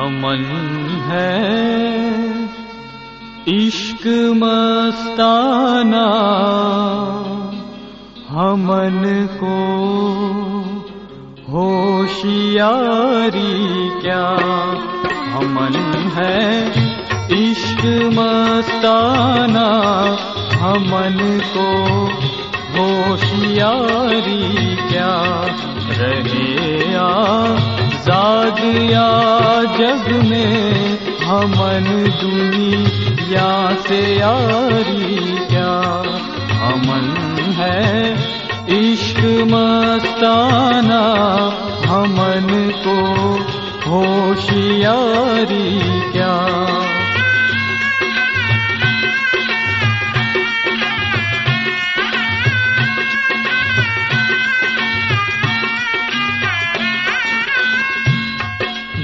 हमन है। इश्क मस्ताना हमन को होशियारी क्या हमन है। इश्क मस्ताना हमन को होशियारी क्या रहे आज़ाद या जग में हमन दुनिया से यारी क्या हमन है इश्क मस्ताना हमन को होशियारी क्या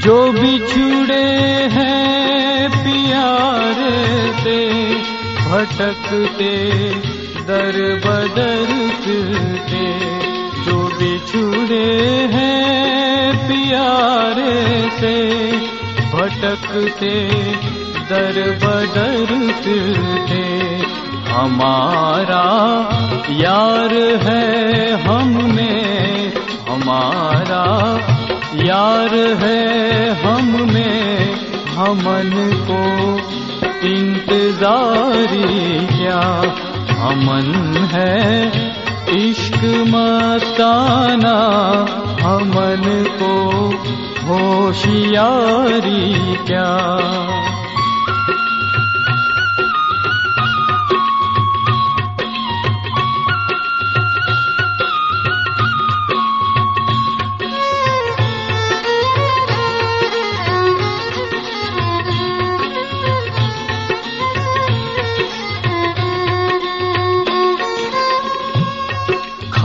जो भी बिछुड़े हैं प्यारे से, भटकते दर बदर के जो भी बिछुड़े हैं प्यारे से, भटकते दर बदर के हमारा यार है हम में हमारा यार है हम में, हमन को। इंतजारी क्या? हमन है इश्क मताना हमन को होशियारी क्या?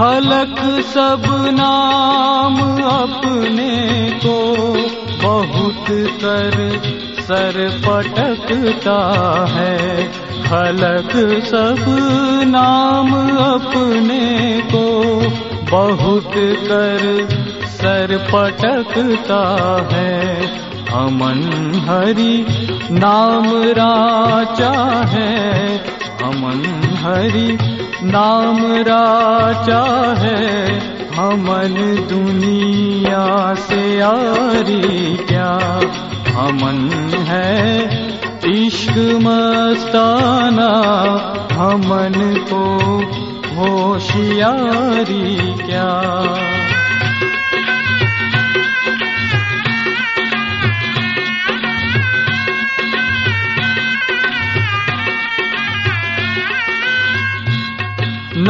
खलक सब नाम अपने को बहुत कर सर पटकता है। खलक सब नाम अपने को बहुत कर सर पटकता है। अमन हरि नाम राचा है। अमन हरि नाम राजा है, हमन दुनिया से यारी क्या? हमन है इश्क मस्ताना, हमन को होशियारी क्या?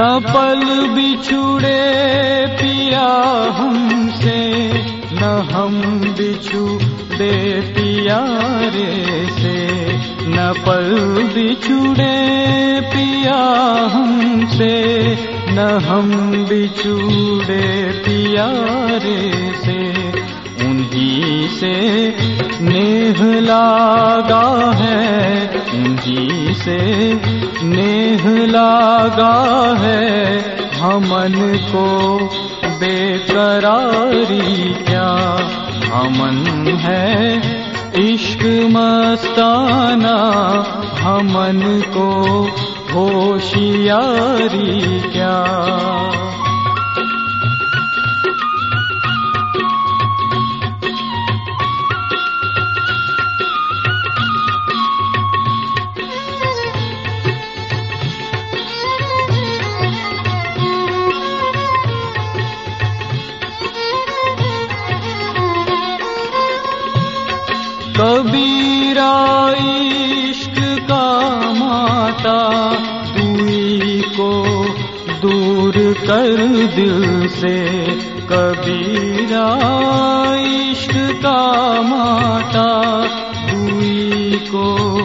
न पल बिछुड़े पिया हमसे, न हम बिछुड़े पियारे से, न पल बिछुड़े पिया हमसे, न हम बिछुड़े पियारे से। उन्हीं से नेह लागा है, उन्हीं से नेह लागा है हमन को बेकरारी क्या? हमन है इश्क मस्ताना, हमन को होशियारी क्या? इश्क का माता दुई को दूर कर दिल से। कबीरा इश्क का माता दुई को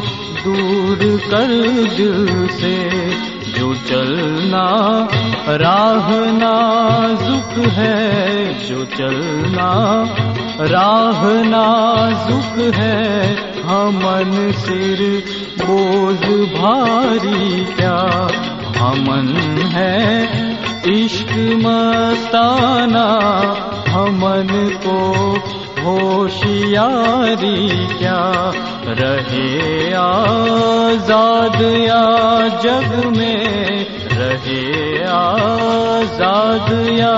दूर कर दिल से। जो चलना राह नाजुक है जो चलना राह नाजुक है हमन सिर बोझ भारी क्या? हमन है इश्क मस्ताना हमन को होशियारी क्या? रहे आजाद या जग में रहे आजाद या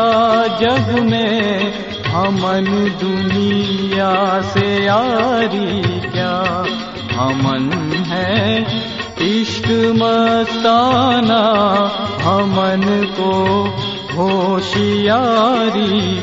जग में हमन दुनिया से यारी क्या? हमन है इश्क मस्ताना हमन को होशियारी